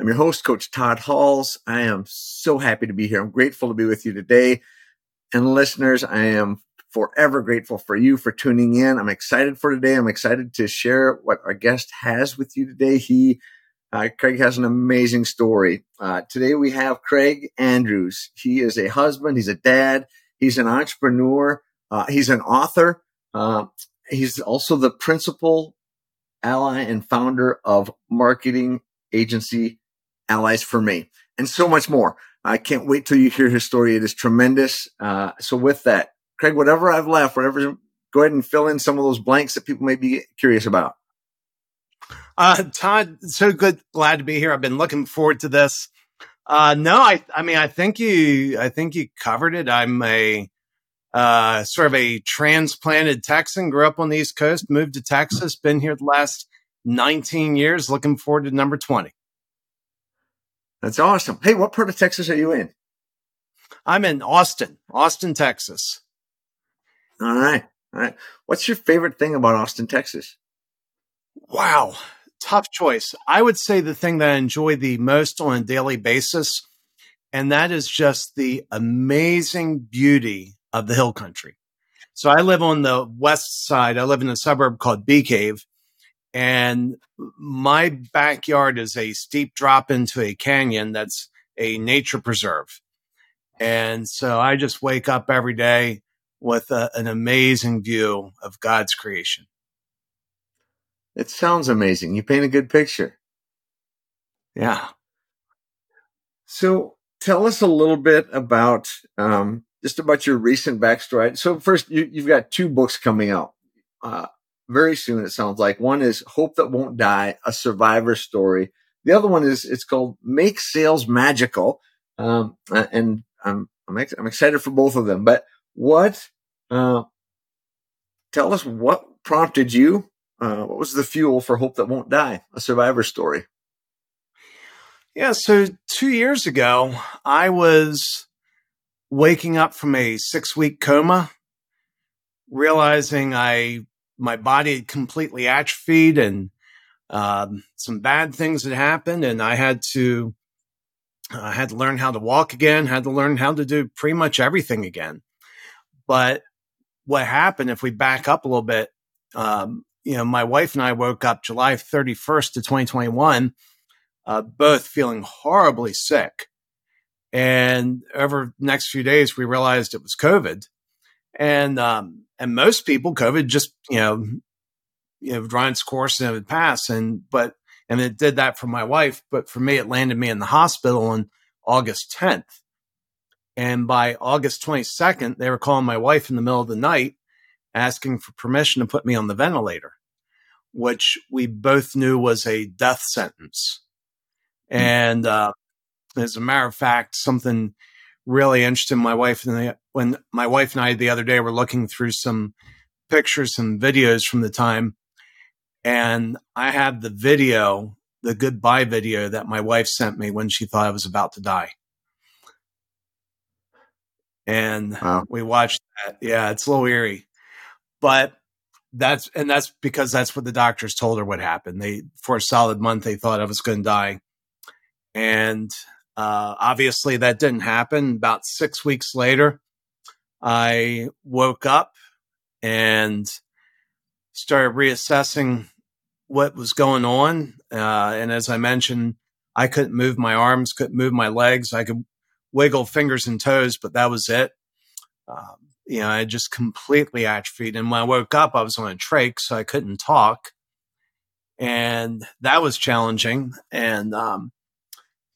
I'm your host, Coach Todd Halls. I am so happy to be here. I'm grateful to be with you today. And listeners, I am forever grateful for you for tuning in. I'm excited for today. I'm excited to share what our guest has with you today. He, uh, Craig has an amazing story. Uh, today we have Craig Andrews. He is a husband. He's a dad. He's an entrepreneur. Uh, he's an author. Uh, he's also the principal ally and founder of marketing agency allies for me, and so much more. I can't wait till you hear his story. It is tremendous. Uh, so with that, Craig, whatever I've left, whatever, go ahead and fill in some of those blanks that people may be curious about. Uh, Todd, so good. Glad to be here. I've been looking forward to this. Uh, no, I, I mean, I think you, I think you covered it. I'm a, uh, sort of a transplanted Texan, grew up on the East Coast, moved to Texas, been here the last 19 years, looking forward to number 20. That's awesome. Hey, what part of Texas are you in? I'm in Austin, Austin, Texas. All right. All right. What's your favorite thing about Austin, Texas? Wow. Tough choice. I would say the thing that I enjoy the most on a daily basis, and that is just the amazing beauty of the hill country. So I live on the west side. I live in a suburb called Bee Cave, and my backyard is a steep drop into a canyon that's a nature preserve. And so I just wake up every day with a, an amazing view of God's creation. It sounds amazing. You paint a good picture. Yeah. So tell us a little bit about um, just about your recent backstory. So first, you, have got two books coming out. Uh, very soon. It sounds like one is Hope That Won't Die, a survivor story. The other one is it's called Make Sales Magical, um, and I'm I'm, ex- I'm, excited for both of them. But what? Uh, tell us what prompted you. Uh, what was the fuel for Hope That Won't Die, a survivor story? Yeah, so two years ago, I was waking up from a six week coma, realizing I my body had completely atrophied and um, some bad things had happened and i had to i had to learn how to walk again had to learn how to do pretty much everything again. But what happened if we back up a little bit um, you know my wife and i woke up july 31st to 2021 uh, both feeling horribly sick. And over next few days we realized it was covid. And um, and most people, COVID just you know, you know, run its course and it would pass. And but and it did that for my wife, but for me, it landed me in the hospital on August 10th. And by August 22nd, they were calling my wife in the middle of the night, asking for permission to put me on the ventilator, which we both knew was a death sentence. Mm-hmm. And uh, as a matter of fact, something really interesting. My wife and I, when my wife and I the other day were looking through some pictures and videos from the time, and I had the video, the goodbye video that my wife sent me when she thought I was about to die. And wow. we watched that. Yeah, it's a little eerie, but that's and that's because that's what the doctors told her would happen. They for a solid month they thought I was going to die, and uh, obviously, that didn't happen. About six weeks later, I woke up and started reassessing what was going on. Uh, and as I mentioned, I couldn't move my arms, couldn't move my legs. I could wiggle fingers and toes, but that was it. Um, you know, I just completely atrophied. And when I woke up, I was on a trach, so I couldn't talk. And that was challenging. And, um,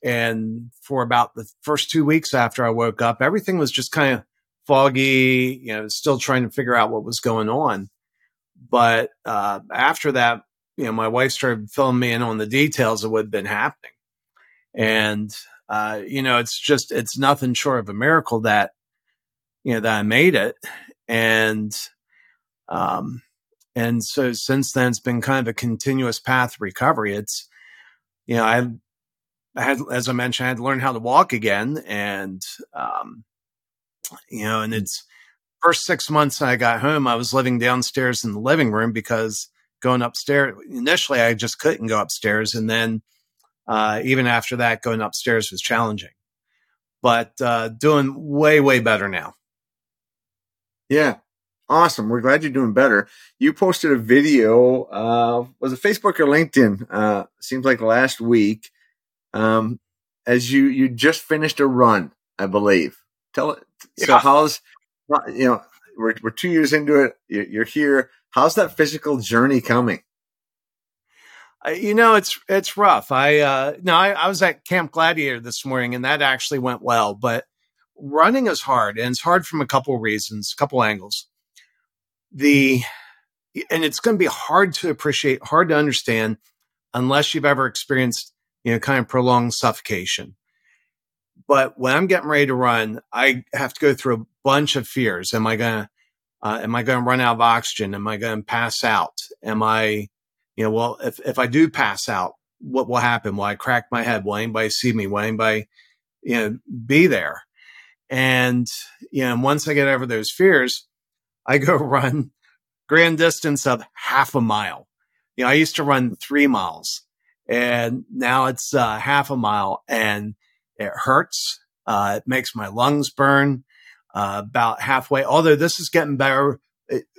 and for about the first two weeks after I woke up, everything was just kind of foggy, you know, still trying to figure out what was going on. But uh, after that, you know, my wife started filling me in on the details of what had been happening. And, uh, you know, it's just, it's nothing short of a miracle that, you know, that I made it. And, um, and so since then, it's been kind of a continuous path recovery. It's, you know, I, I had, as I mentioned, I had to learn how to walk again. And, um, you know, and it's first six months I got home, I was living downstairs in the living room because going upstairs, initially, I just couldn't go upstairs. And then, uh, even after that, going upstairs was challenging, but, uh, doing way, way better now. Yeah. Awesome. We're glad you're doing better. You posted a video, uh, was it Facebook or LinkedIn? Uh, seems like last week. Um, as you, you just finished a run, I believe. Tell it. Yeah. So how's, you know, we're, we're two years into it. You're here. How's that physical journey coming? you know, it's it's rough. I uh, no, I, I was at Camp Gladiator this morning, and that actually went well. But running is hard, and it's hard from a couple reasons, a couple angles. The and it's going to be hard to appreciate, hard to understand, unless you've ever experienced, you know, kind of prolonged suffocation. But when I'm getting ready to run, I have to go through a bunch of fears. Am I going to, uh, am I going to run out of oxygen? Am I going to pass out? Am I, you know, well, if, if I do pass out, what will happen? Will I crack my head? Will anybody see me? Will anybody, you know, be there? And, you know, once I get over those fears, I go run grand distance of half a mile. You know, I used to run three miles and now it's uh, half a mile and it hurts. Uh, it makes my lungs burn uh, about halfway. Although this is getting better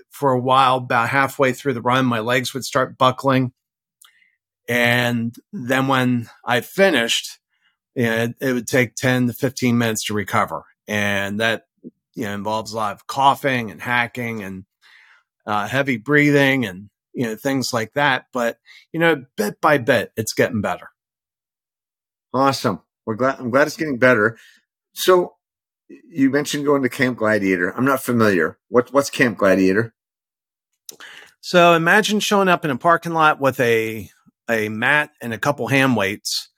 for a while, about halfway through the run, my legs would start buckling. And then when I finished, you know, it, it would take 10 to 15 minutes to recover. And that, you know, involves a lot of coughing and hacking and uh, heavy breathing and, you know, things like that. But, you know, bit by bit, it's getting better. Awesome. We're glad. I'm glad it's getting better. So you mentioned going to Camp Gladiator. I'm not familiar. What, what's Camp Gladiator? So imagine showing up in a parking lot with a a mat and a couple hand weights,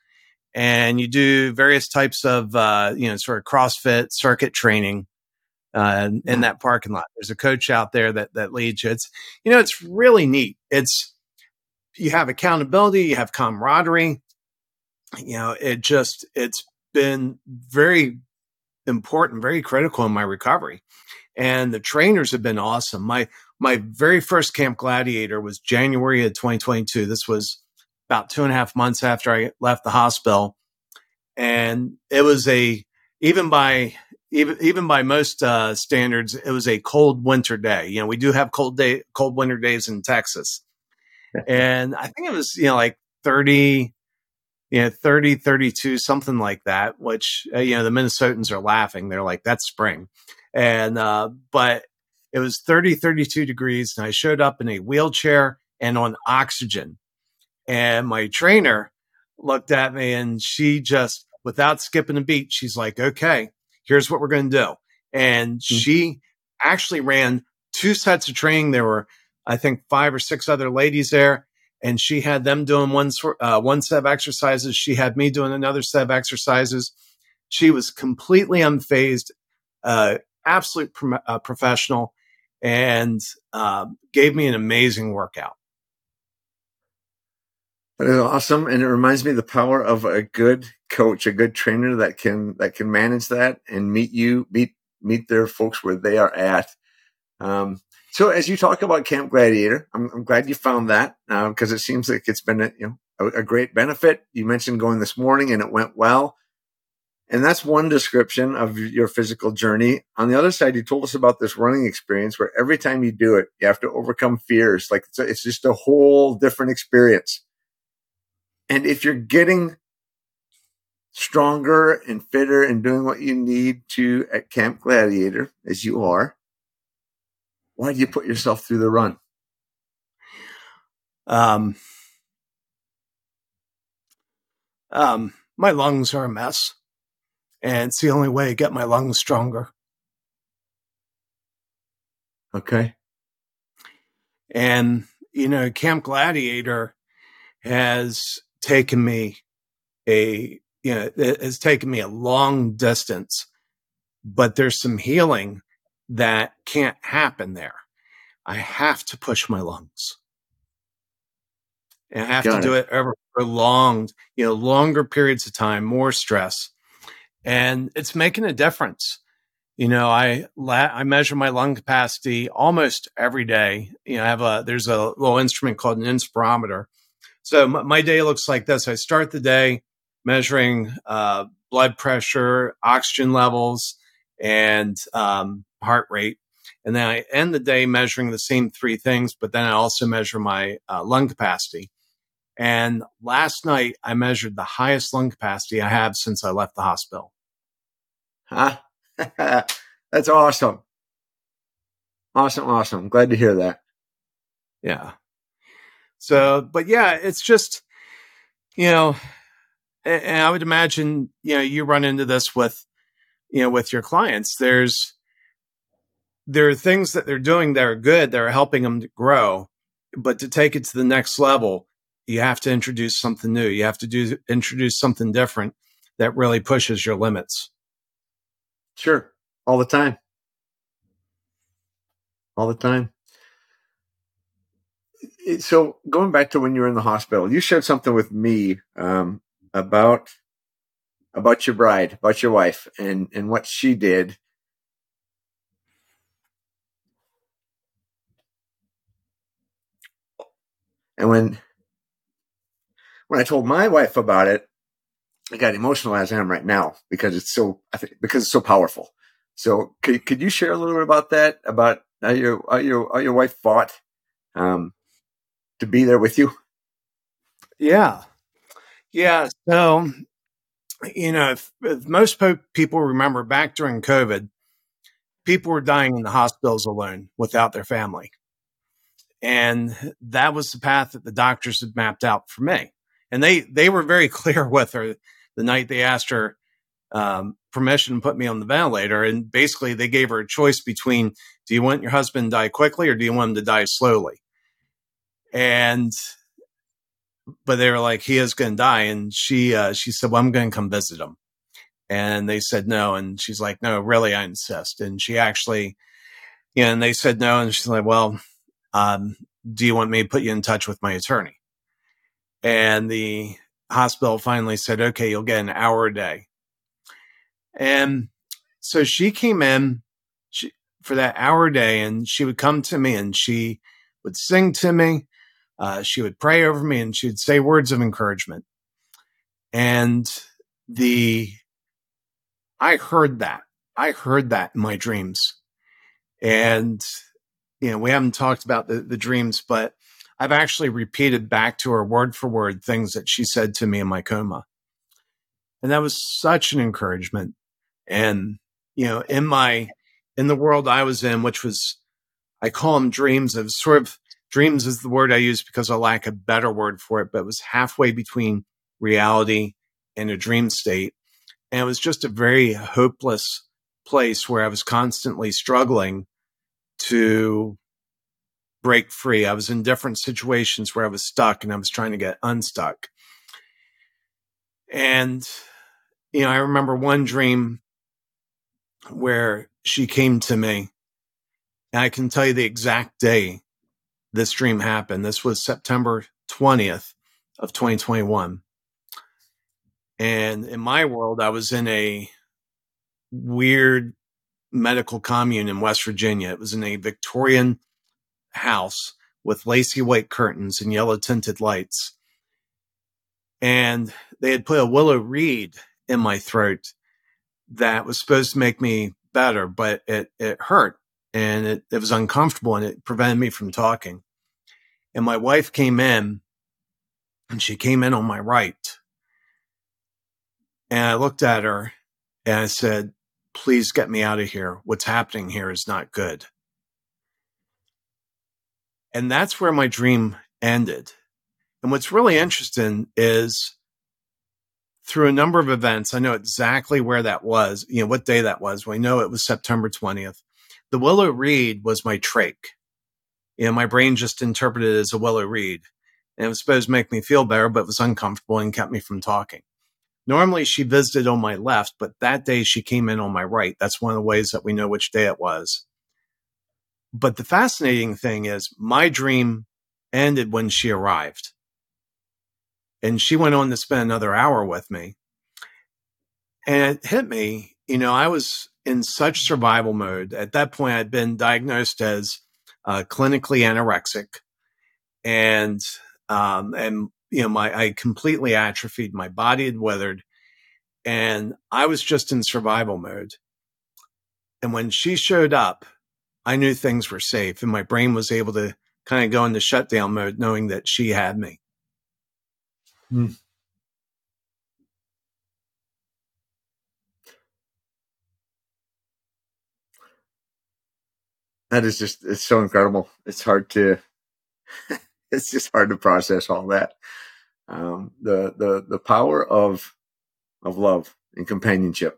and you do various types of uh, you know sort of CrossFit circuit training uh, in that parking lot. There's a coach out there that that leads you. It's you know it's really neat. It's you have accountability, you have camaraderie, you know, it just, it's been very important, very critical in my recovery. And the trainers have been awesome. My, my very first Camp Gladiator was January of 2022. This was about two and a half months after I left the hospital. And it was a, even by, even, even by most uh, standards, it was a cold winter day. You know, we do have cold day, cold winter days in Texas. and I think it was, you know, like 30, you know, 30, 32, something like that, which, uh, you know, the Minnesotans are laughing. They're like, that's spring. And, uh, but it was 30, 32 degrees. And I showed up in a wheelchair and on oxygen. And my trainer looked at me and she just, without skipping a beat, she's like, okay, here's what we're going to do. And mm-hmm. she actually ran two sets of training. There were, I think, five or six other ladies there and she had them doing one uh, one set of exercises. She had me doing another set of exercises. She was completely unfazed, uh, absolute pro- uh, professional, and uh, gave me an amazing workout. That is awesome, and it reminds me the power of a good coach, a good trainer that can that can manage that and meet you meet meet their folks where they are at. Um, so as you talk about Camp Gladiator, I'm, I'm glad you found that because uh, it seems like it's been a, you know a, a, great benefit. You mentioned going this morning and it went well, and that's one description of your physical journey. On the other side, you told us about this running experience where every time you do it, you have to overcome fears. Like it's, a, it's just a whole different experience. And if you're getting stronger and fitter and doing what you need to at Camp Gladiator, as you are, why do you put yourself through the run? Um, um, my lungs are a mess, and it's the only way to get my lungs stronger. Okay. And, you know, Camp Gladiator has taken me a, you know, it has taken me a long distance, but there's some healing that can't happen there. I have to push my lungs. And I have Got to it. do it over prolonged, you know, longer periods of time, more stress. And it's making a difference. You know, I I measure my lung capacity almost every day. You know, I have a there's a little instrument called an inspirometer. So my, my day looks like this. I start the day measuring uh, blood pressure, oxygen levels, and um, heart rate. And then I end the day measuring the same three things, but then I also measure my uh, lung capacity. And last night I measured the highest lung capacity I have since I left the hospital. Huh? That's awesome. Awesome, awesome. Glad to hear that. Yeah. So, but yeah, it's just, you know, and I would imagine, you know, you run into this with, you know, with your clients. There's, there are things that they're doing that are good, that are helping them to grow. But to take it to the next level, you have to introduce something new. You have to do introduce something different that really pushes your limits. Sure. All the time. All the time. So going back to when you were in the hospital, you shared something with me um, about about your bride, about your wife, and and what she did. And when when I told my wife about it, I got emotional as I am right now because it's so, I think, because it's so powerful. So could, could you share a little bit about that, about how your, how your, how your wife fought, um, to be there with you? Yeah. Yeah. So, you know, if, if most po- people remember back during COVID, people were dying in the hospitals alone without their family. And that was the path that the doctors had mapped out for me and they they were very clear with her the night they asked her um, permission to put me on the ventilator, and basically they gave her a choice between do you want your husband to die quickly or do you want him to die slowly, and but they were like he is going to die, and she uh, she said well I'm going to come visit him, and they said no, and she's like no really I insist, and she actually. You know, and they said no, and she's like, "Well, um, do you want me to put you in touch with my attorney?" And the hospital finally said, okay, you'll get an hour a day. And so she came in she, for that hour a day and she would come to me and she would sing to me. Uh, she would pray over me and she would say words of encouragement. And the, I heard that. I heard that in my dreams. And, you know, we haven't talked about the, the dreams, but I've actually repeated back to her word for word things that she said to me in my coma. And that was such an encouragement. And, you know, in my, in the world I was in, which was, I call them dreams of sort of dreams is the word I use because I lack a better word for it, but it was halfway between reality and a dream state. And it was just a very hopeless place where I was constantly struggling to break free. I was in different situations where I was stuck and I was trying to get unstuck. And, you know, I remember one dream where she came to me. And I can tell you the exact day this dream happened. This was September 20th of 2021. And in my world, I was in a weird medical commune in West Virginia. It was in a Victorian house with lacy white curtains and yellow tinted lights. And they had put a willow reed in my throat that was supposed to make me better, but it, it hurt and it, it was uncomfortable and it prevented me from talking. And my wife came in and she came in on my right. And I looked at her and I said, please get me out of here. What's happening here is not good. And that's where my dream ended. And what's really interesting is through a number of events, I know exactly where that was, you know, what day that was. We know it was September 20th. The willow reed was my trach. You know, my brain just interpreted it as a willow reed. And it was supposed to make me feel better, but it was uncomfortable and kept me from talking. Normally she visited on my left, but that day she came in on my right. That's one of the ways that we know which day it was. But the fascinating thing is my dream ended when she arrived. And she went on to spend another hour with me. And it hit me, you know, I was in such survival mode. At that point, I'd been diagnosed as uh, clinically anorexic. And, um, and, you know, my, I completely atrophied. My body had withered and I was just in survival mode. And when she showed up, I knew things were safe and my brain was able to kind of go into shutdown mode knowing that she had me. Hmm. That is just, it's so incredible. It's hard to, it's just hard to process all that. Um, the, the, the power of, of love and companionship.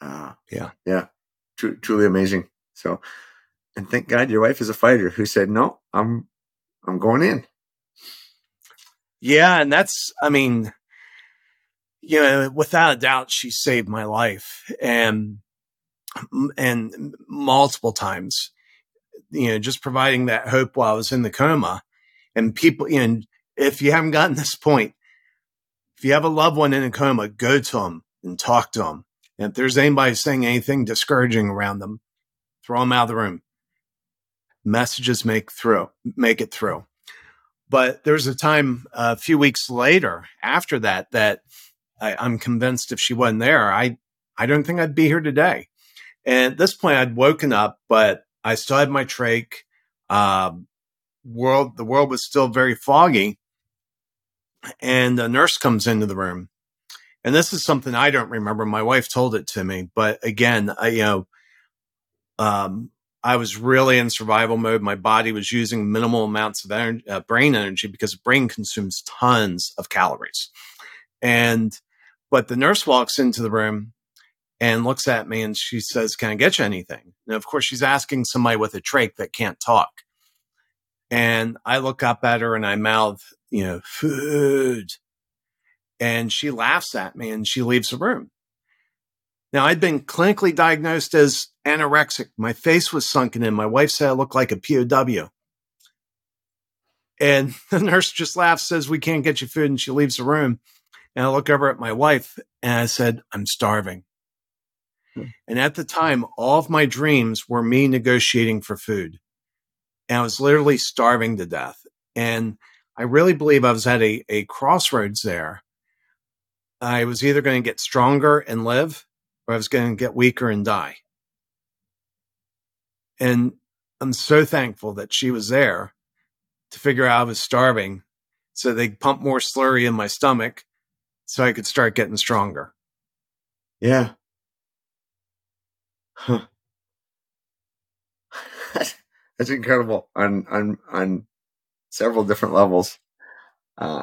Uh, yeah. Yeah. Tr- truly amazing. So, and thank God your wife is a fighter who said, no, I'm, I'm going in. Yeah. And that's, I mean, you know, without a doubt, she saved my life and, and multiple times, you know, just providing that hope while I was in the coma and people, you know, if you haven't gotten this point, if you have a loved one in a coma, go to them and talk to them. And if there's anybody saying anything discouraging around them, throw them out of the room. Messages make through, make it through. But there's a time a few weeks later after that that I, I'm convinced if she wasn't there, I I don't think I'd be here today. And at this point, I'd woken up, but I still had my trach. Um, world, the world was still very foggy. And a nurse comes into the room. And this is something I don't remember. My wife told it to me. But again, I, you know, um, I was really in survival mode. My body was using minimal amounts of energy, uh, brain energy because the brain consumes tons of calories. And, but the nurse walks into the room and looks at me and she says, Can I get you anything? And of course, she's asking somebody with a trach that can't talk. And I look up at her and I mouth, you know, food. And she laughs at me and she leaves the room. Now, I'd been clinically diagnosed as anorexic. My face was sunken in. My wife said I looked like a POW. And the nurse just laughs, says, We can't get you food. And she leaves the room. And I look over at my wife and I said, I'm starving. And at the time, all of my dreams were me negotiating for food. And I was literally starving to death. And I really believe I was at a, a crossroads there. I was either going to get stronger and live, or I was going to get weaker and die. And I'm so thankful that she was there to figure out I was starving. So they pumped more slurry in my stomach so I could start getting stronger. Yeah. That's incredible on, on, on several different levels. Uh,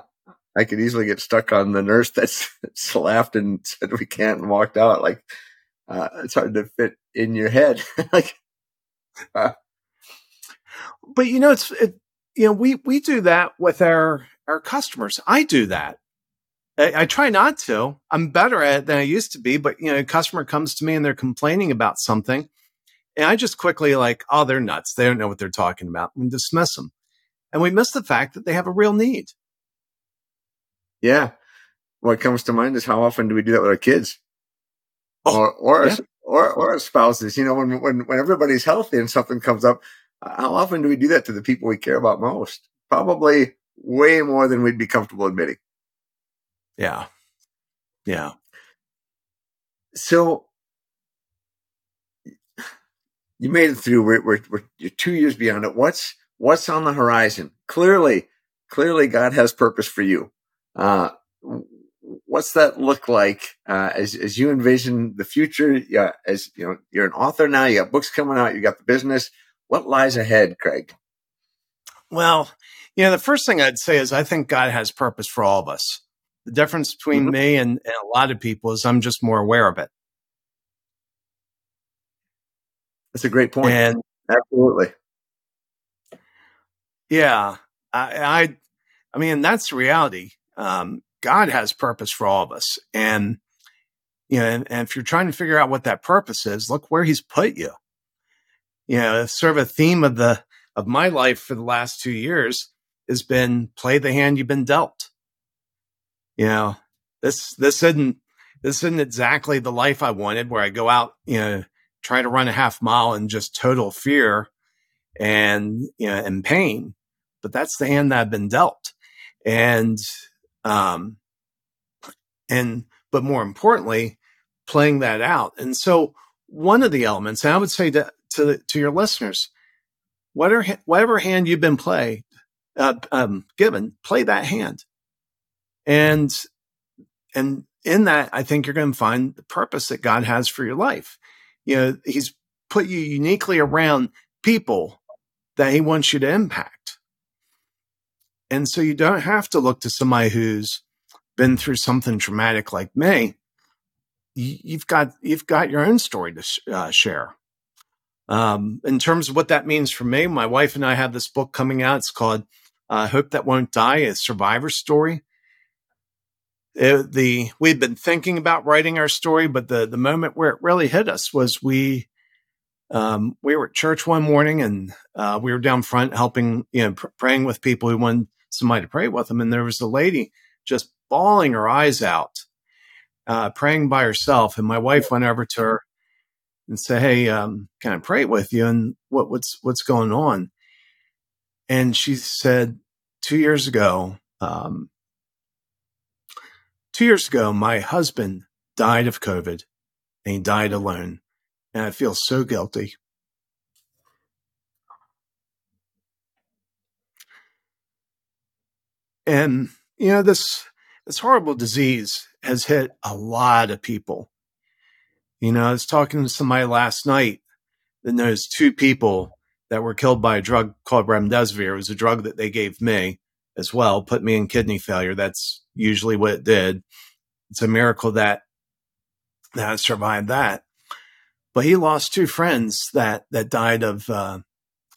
I could easily get stuck on the nurse that's, that's laughed and said we can't and walked out. Like, uh, it's hard to fit in your head. like, uh, but you know, it's, it, you know, we, we do that with our, our customers. I do that. I, I, try not to. I'm better at it than I used to be, but you know, a customer comes to me and they're complaining about something. And I just quickly like, oh, they're nuts. They don't know what they're talking about and dismiss them. And we miss the fact that they have a real need. Yeah. What comes to mind is how often do we do that with our kids? Oh, or, or, yeah. or, or our spouses, you know, when, when, when everybody's healthy and something comes up, how often do we do that to the people we care about most? Probably way more than we'd be comfortable admitting. Yeah. Yeah. So you made it through. We're, we're, we're you're two years beyond it. What's what's on the horizon? Clearly, clearly, God has purpose for you. Uh, what's that look like uh, as as you envision the future? Yeah, as you know, you're an author now. You got books coming out. You got the business. What lies ahead, Craig? Well, you know, the first thing I'd say is I think God has purpose for all of us. The difference between mm-hmm. me and, and a lot of people is I'm just more aware of it. That's a great point. And absolutely. Yeah. I, I, I mean, that's reality. Um, God has purpose for all of us. And, you know, and, and, if you're trying to figure out what that purpose is, look where he's put you. You know, sort of a theme of the, of my life for the last two years has been play the hand you've been dealt. You know, this, this isn't, this isn't exactly the life I wanted where I go out, you know, try to run a half mile in just total fear and, you know, and pain. But that's the hand that I've been dealt. And, um, and, but more importantly, playing that out. And so one of the elements, and I would say to, to, to your listeners, whatever, whatever hand you've been played, uh, um, given, play that hand. And, and in that, I think you're going to find the purpose that God has for your life. You know, he's put you uniquely around people that he wants you to impact. And so you don't have to look to somebody who's been through something traumatic like me. You've got, you've got your own story to uh, share. Um, in terms of what that means for me, my wife and I have this book coming out. It's called uh, Hope That Won't Die, a survivor story. It, the we'd been thinking about writing our story, but the the moment where it really hit us was we um, we were at church one morning and uh, we were down front helping, you know, pr- praying with people who wanted somebody to pray with them, and there was a lady just bawling her eyes out, uh, praying by herself, and my wife went over to her and said, "Hey, um, can I pray with you? And what what's what's going on?" And she said, two years ago, um, two years ago, my husband died of COVID and he died alone. And I feel so guilty. And, you know, this, this horrible disease has hit a lot of people. You know, I was talking to somebody last night that knows two people that were killed by a drug called remdesivir. It was a drug that they gave me as well, put me in kidney failure. That's usually what it did. It's a miracle that, that survived that. But he lost two friends that, that died of, uh,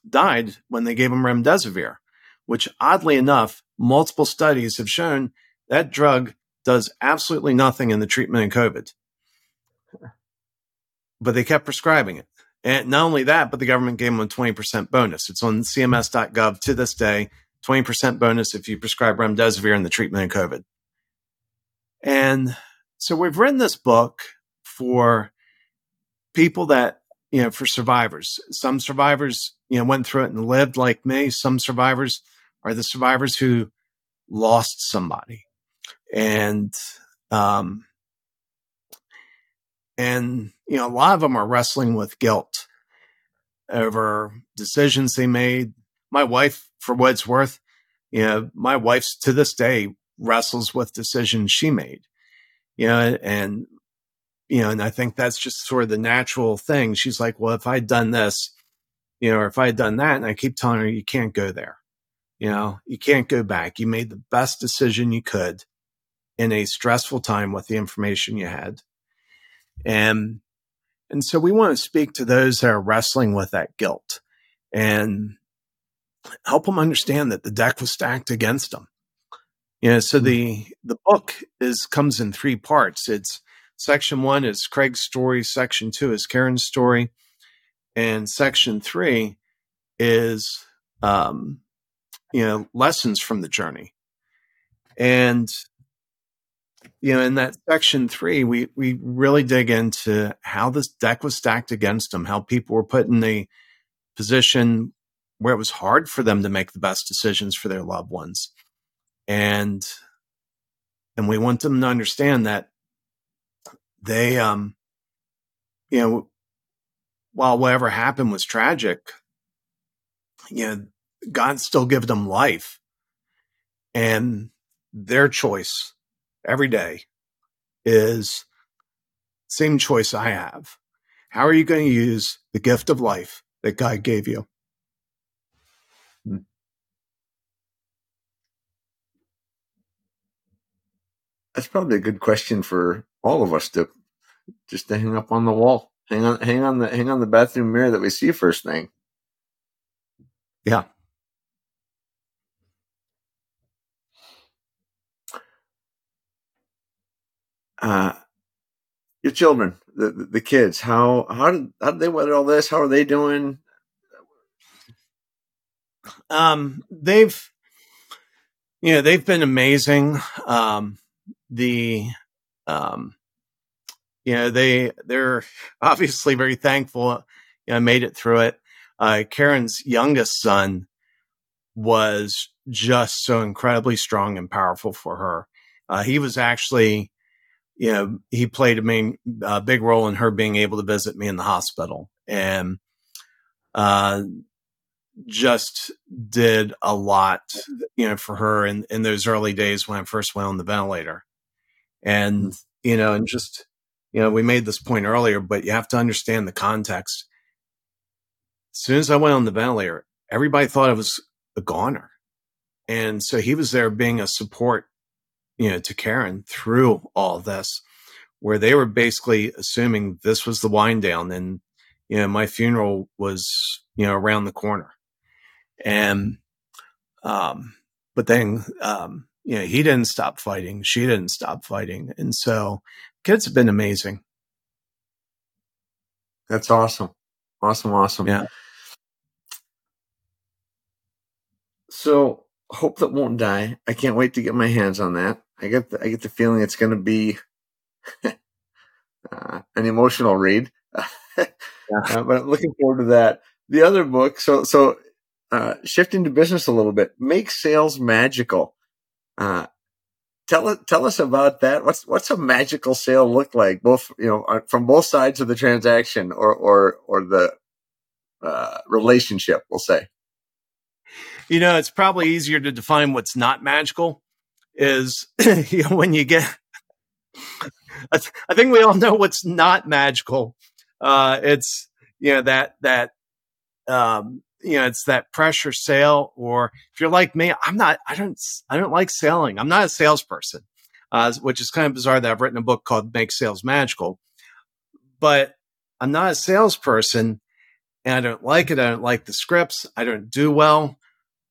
died when they gave him remdesivir, which oddly enough, multiple studies have shown that drug does absolutely nothing in the treatment of COVID. But they kept prescribing it. And not only that, but the government gave them a 20% bonus. It's on cms.gov to this day, 20% bonus if you prescribe remdesivir in the treatment of COVID. And so we've written this book for people that, you know, for survivors. Some survivors, you know, went through it and lived like me. Some survivors are the survivors who lost somebody. And, um, and, you know, a lot of them are wrestling with guilt over decisions they made. My wife, for what it's worth, you know, my wife's to this day wrestles with decisions she made. You know, and you know, and I think that's just sort of the natural thing. She's like, well, if I'd done this, you know, or if I had done that, and I keep telling her, you can't go there. You know, you can't go back. You made the best decision you could in a stressful time with the information you had. And and so we want to speak to those that are wrestling with that guilt and help them understand that the deck was stacked against them. You know, so the the book is comes in three parts. It's section one is Craig's story, section two is Karen's story, and section three is um, you know lessons from the journey. And you know, in that section three, we we really dig into how this deck was stacked against them, how people were put in a position where it was hard for them to make the best decisions for their loved ones, and and we want them to understand that they, um, you know, while whatever happened was tragic, you know, God still gave them life, and their choice every day is same choice I have. How are you going to use the gift of life that God gave you? That's probably a good question for all of us to just to hang up on the wall. Hang on hang on the hang on the bathroom mirror that we see first thing. Yeah. Uh your children, the, the, the kids, how how did how did they weather all this? How are they doing? Um, they've, you know, they've been amazing. Um, the, um, you know, they they're obviously very thankful. You know, made it through it. Uh, Karen's youngest son was just so incredibly strong and powerful for her. Uh, he was actually you know, he played a main, big role in her being able to visit me in the hospital and, uh, just did a lot, you know, for her in, in those early days when I first went on the ventilator. And, you know, and just, you know, we made this point earlier, but you have to understand the context. As soon as I went on the ventilator, everybody thought I was a goner. And so he was there being a support you know, to Karen through all this, where they were basically assuming this was the wind down and, you know, my funeral was, you know, around the corner. And, um, but then, um, you know, he didn't stop fighting. She didn't stop fighting. And so kids have been amazing. That's awesome. Awesome. Awesome. Yeah. So hope that won't die. I can't wait to get my hands on that. I get the, I get the feeling it's going to be uh, an emotional read, yeah. uh, but I'm looking forward to that. The other book, so so uh, shifting to business a little bit, make sales magical. Uh, tell tell us about that. What's what's a magical sale look like, both you know from both sides of the transaction or or or the uh, relationship, we'll say. You know, it's probably easier to define what's not magical is you know, when you get, I think we all know what's not magical. Uh, it's, you know, that, that, um, you know, it's that pressure sale, or if you're like me, I'm not, I don't, I don't like selling. I'm not a salesperson, uh, which is kind of bizarre that I've written a book called Make Sales Magical, but I'm not a salesperson and I don't like it. I don't like the scripts. I don't do well.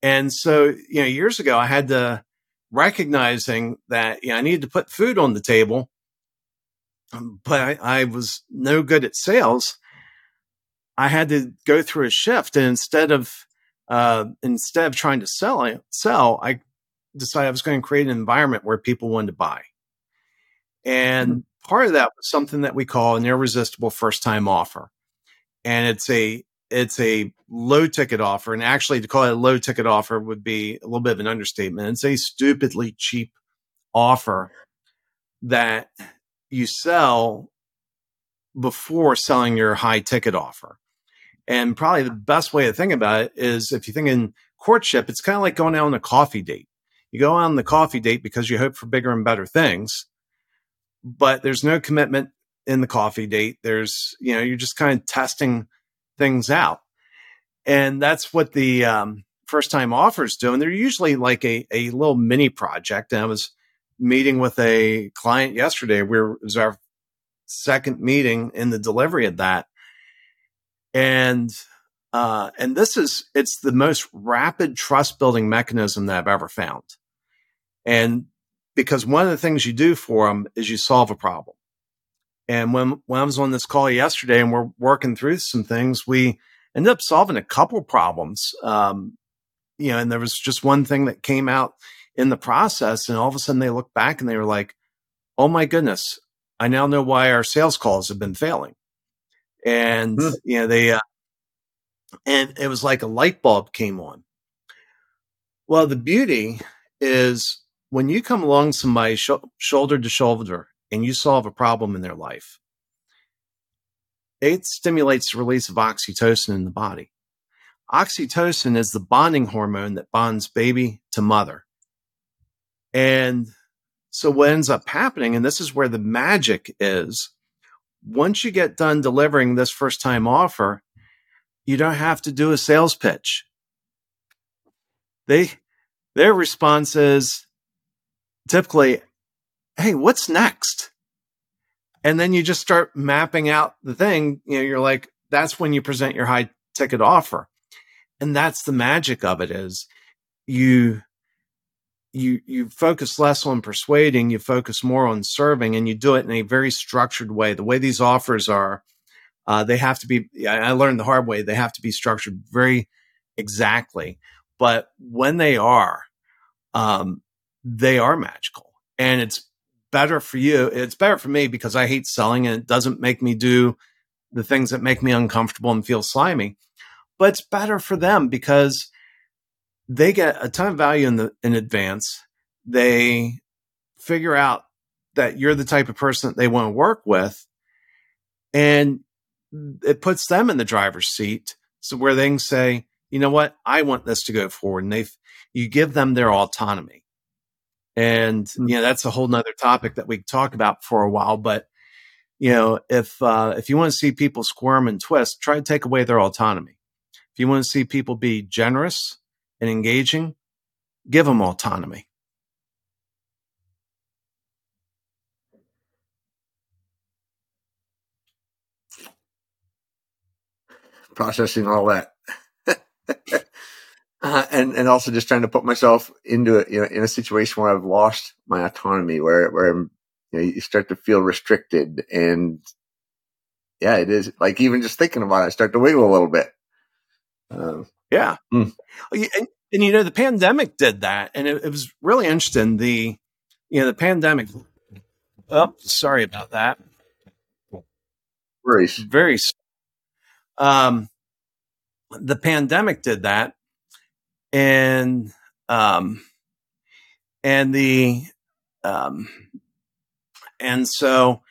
And so, you know, years ago, I had to recognizing that you know, I needed to put food on the table, but I, I was no good at sales. I had to go through a shift, and instead of uh, instead of trying to sell, I, sell, I decided I was going to create an environment where people wanted to buy. And mm-hmm. part of that was something that we call an irresistible first time offer. And it's a it's a low ticket offer. And actually, to call it a low ticket offer would be a little bit of an understatement. It's a stupidly cheap offer that you sell before selling your high ticket offer. And probably the best way to think about it is if you think in courtship, it's kind of like going out on a coffee date. You go on the coffee date because you hope for bigger and better things, but there's no commitment in the coffee date. There's, you know, you're just kind of testing things out. And that's what the um, first time offers do. And they're usually like a, a little mini project. And I was meeting with a client yesterday. Where it was our second meeting in the delivery of that. And uh, and this is it's the most rapid trust building mechanism that I've ever found. And because one of the things you do for them is you solve a problem. And when, when I was on this call yesterday and we're working through some things, we ended up solving a couple problems. Um, you know, and there was just one thing that came out in the process. And all of a sudden they looked back and they were like, Oh my goodness, I now know why our sales calls have been failing. And, hmm. you know, they, uh, and it was like a light bulb came on. Well, the beauty is when you come along somebody sh- shoulder to shoulder and you solve a problem in their life, it stimulates the release of oxytocin in the body. Oxytocin is the bonding hormone that bonds baby to mother. And So what ends up happening, and this is where the magic is, once you get done delivering this first time offer, you don't have to do a sales pitch. They their response is typically, hey, what's next? And then you just start mapping out the thing. You know, you're like, that's when you present your high ticket offer. And that's the magic of it is you you you focus less on persuading, you focus more on serving, and you do it in a very structured way. The way these offers are, uh, they have to be. I learned the hard way. They have to be structured very exactly. But when they are, um, they are magical, and it's better for you. It's better for me because I hate selling, and it doesn't make me do the things that make me uncomfortable and feel slimy. But it's better for them because they get a ton of value in the in advance. They figure out that you're the type of person that they want to work with, and it puts them in the driver's seat. So where they can say, you know what, I want this to go forward, and they you give them their autonomy. And mm-hmm. you know that's a whole nother topic that we talk about for a while. But you know, if uh, if you want to see people squirm and twist, try to take away their autonomy. If you want to see people be generous and engaging, give them autonomy. Processing all that. uh, and and also just trying to put myself into a, you know in a situation where I've lost my autonomy, where where I'm, you know you start to feel restricted, and yeah, it is like even just thinking about it, I start to wiggle a little bit. Um, yeah. Mm. And, and, you know, the pandemic did that. And it, it, was really interesting. The, you know, the pandemic. Oh, sorry about that. Very, very. Um, the pandemic did that. And, um, and the, um, and so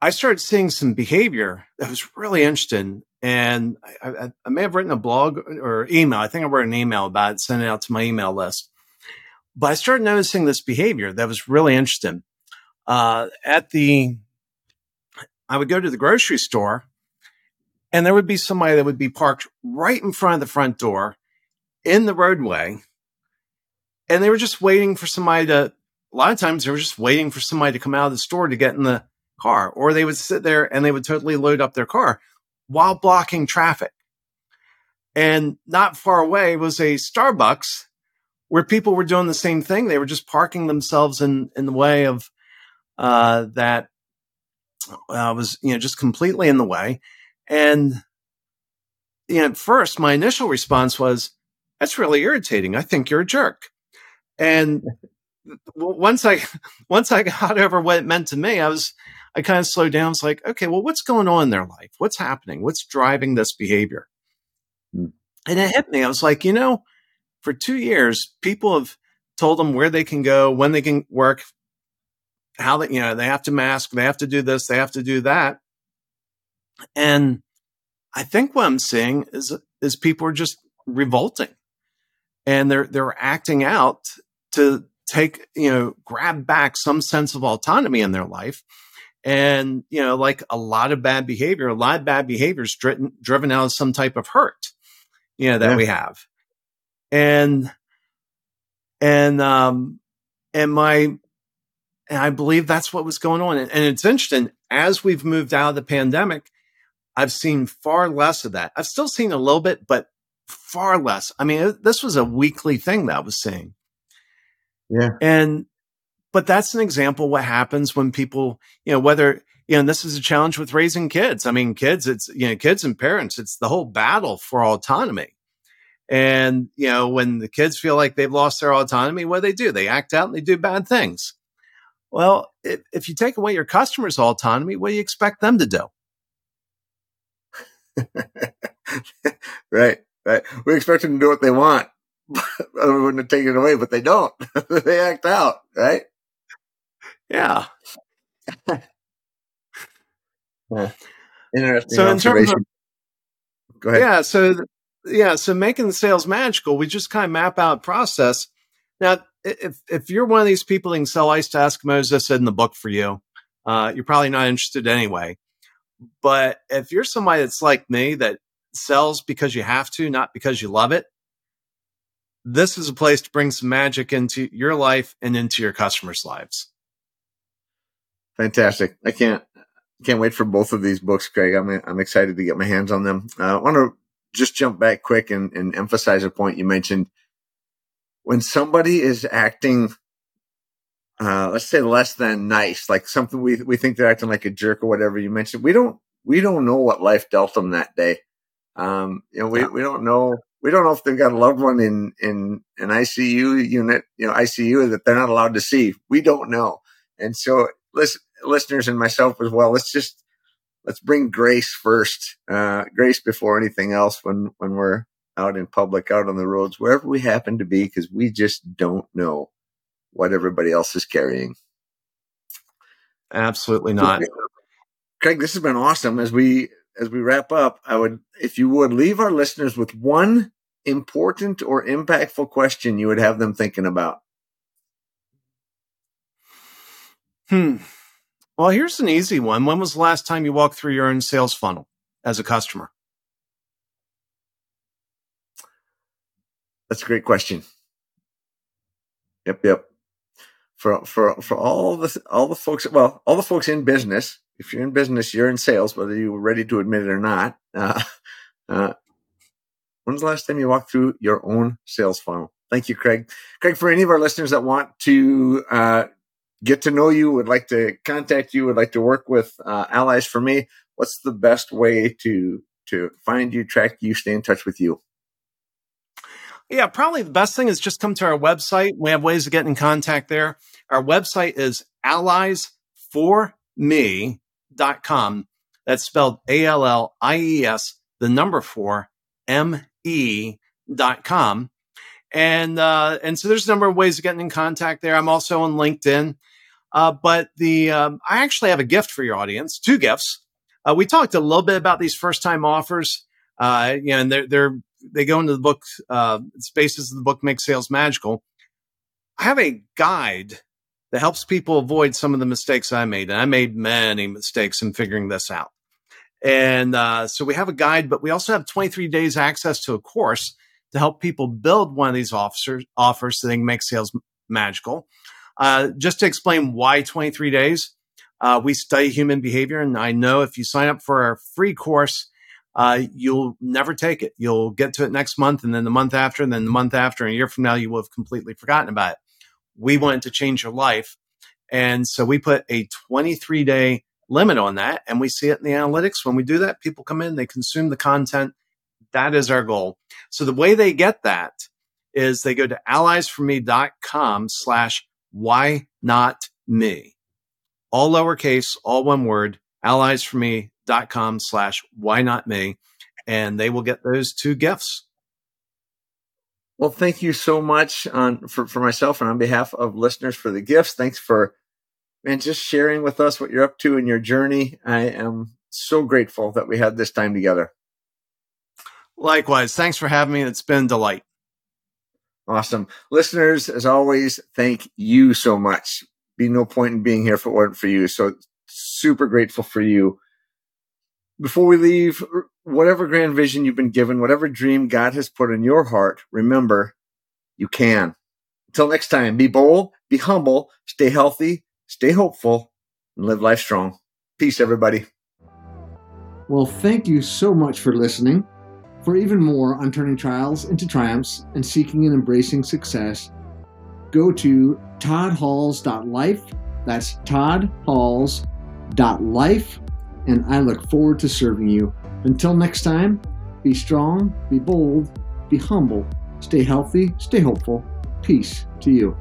I started seeing some behavior that was really interesting and I, I, I, may have written a blog or email. I think I wrote an email about it, sent it out to my email list. But I started noticing this behavior that was really interesting. Uh, at the, I would go to the grocery store, and there would be somebody that would be parked right in front of the front door in the roadway, and they were just waiting for somebody to. A lot of times, they were just waiting for somebody to come out of the store to get in the car, or they would sit there and they would totally load up their car while blocking traffic. And not far away was a Starbucks where people were doing the same thing. They were just parking themselves in, in the way of uh, that uh, was, you know, just completely in the way. And you know, at first, my initial response was, "That's really irritating. I think you're a jerk." And once I once I got over what it meant to me, I was I kind of slowed down. It's like, okay, well, what's going on in their life? What's happening? What's driving this behavior? Mm. And it hit me. I was like, you know, for two years, people have told them where they can go, when they can work, how they, you know, they have to mask, they have to do this, they have to do that. And I think what I'm seeing is is people are just revolting and they're they're acting out to take, you know, grab back some sense of autonomy in their life and, you know, like a lot of bad behavior, a lot of bad behavior is driven, driven out of some type of hurt, you know, that yeah. we have. And, and, um, and my, and I believe that's what was going on. And, and it's interesting as we've moved out of the pandemic, I've seen far less of that. I've still seen a little bit, but far less. I mean, this was a weekly thing that I was seeing. Yeah. And but that's an example what happens when people, you know, whether, you know, this is a challenge with raising kids. I mean, kids, it's, you know, kids and parents, it's the whole battle for autonomy. And, you know, when the kids feel like they've lost their autonomy, what do they do? They act out and they do bad things. Well, if, if you take away your customers' autonomy, what do you expect them to do? right, right. We expect them to do what they want. We wouldn't have taken it away, but they don't. they act out, right? Yeah. yeah. Interesting so in terms of, Go ahead. Yeah. So, yeah. So making the sales magical, we just kind of map out process. Now, if if you're one of these people that can sell ice to Eskimos, this isn't the book for you. Uh, you're probably not interested anyway. But if you're somebody that's like me that sells because you have to, not because you love it, this is a place to bring some magic into your life and into your customers' lives. Fantastic! I can't can't wait for both of these books, Craig. I'm I'm excited to get my hands on them. Uh, I want to just jump back quick and, and emphasize a point you mentioned. When somebody is acting, uh, let's say less than nice, like something we we think they're acting like a jerk or whatever you mentioned, we don't we don't know what life dealt them that day. Um, you know, we, we don't know we don't know if they've got a loved one in in an ICU unit, you know, ICU that they're not allowed to see. We don't know, and so listen, listeners and myself as well. Let's just let's bring grace first, uh, grace before anything else when when we're out in public, out on the roads, wherever we happen to be, because we just don't know what everybody else is carrying. Absolutely not. Craig, this has been awesome. As we as we wrap up, I would, if you would, leave our listeners with one important or impactful question you would have them thinking about. Hmm. Well, here's an easy one. When was the last time you walked through your own sales funnel as a customer? That's a great question. Yep, yep. For for for all the all the folks, well, all the folks in business. If you're in business, you're in sales, whether you're ready to admit it or not. Uh, uh, when's the last time you walked through your own sales funnel? Thank you, Craig. Craig, for any of our listeners that want to uh, get to know you, would like to contact you, would like to work with uh, allies for me, what's the best way to to find you, track you, stay in touch with you? Yeah, probably the best thing is just come to our website. We have ways of getting in contact there. Our website is alliesforme.com. That's spelled A L L I E S, the number four, M E dot com. And uh, and so there's a number of ways of getting in contact there. I'm also on LinkedIn. Uh, but the um, I actually have a gift for your audience, two gifts. Uh, we talked a little bit about these first time offers. Uh, you know, and they're, they're they go into the book uh, spaces of the book make sales magical. I have a guide that helps people avoid some of the mistakes I made, and I made many mistakes in figuring this out. And uh, so we have a guide, but we also have 23 days access to a course to help people build one of these officers, offers so they can make sales magical. Uh, just to explain why 23 days, uh, we study human behavior. And I know if you sign up for our free course, uh, you'll never take it. You'll get to it next month, and then the month after, and then the month after, and a year from now, you will have completely forgotten about it. We wanted to change your life. And so we put a 23 day limit on that. And we see it in the analytics. When we do that, people come in, they consume the content. That is our goal. So the way they get that is they go to alliesforme.com slash why not me? All lowercase, all one word, alliesforme.com slash why not me. And they will get those two gifts. Well, thank you so much on for, for myself and on behalf of listeners for the gifts. Thanks for and just sharing with us what you're up to in your journey. I am so grateful that we had this time together. Likewise. Thanks for having me. It's been a delight. Awesome. Listeners, as always, thank you so much. Be no point in being here if it weren't for you. So super grateful for you. Before we leave, whatever grand vision you've been given, whatever dream God has put in your heart, remember you can. Until next time, be bold, be humble, stay healthy, stay hopeful, and live life strong. Peace, everybody. Well, thank you so much for listening. For even more on turning trials into triumphs and seeking and embracing success, go to toddhalls.life. That's toddhalls.life. And I look forward to serving you. Until next time, be strong, be bold, be humble, stay healthy, stay hopeful. Peace to you.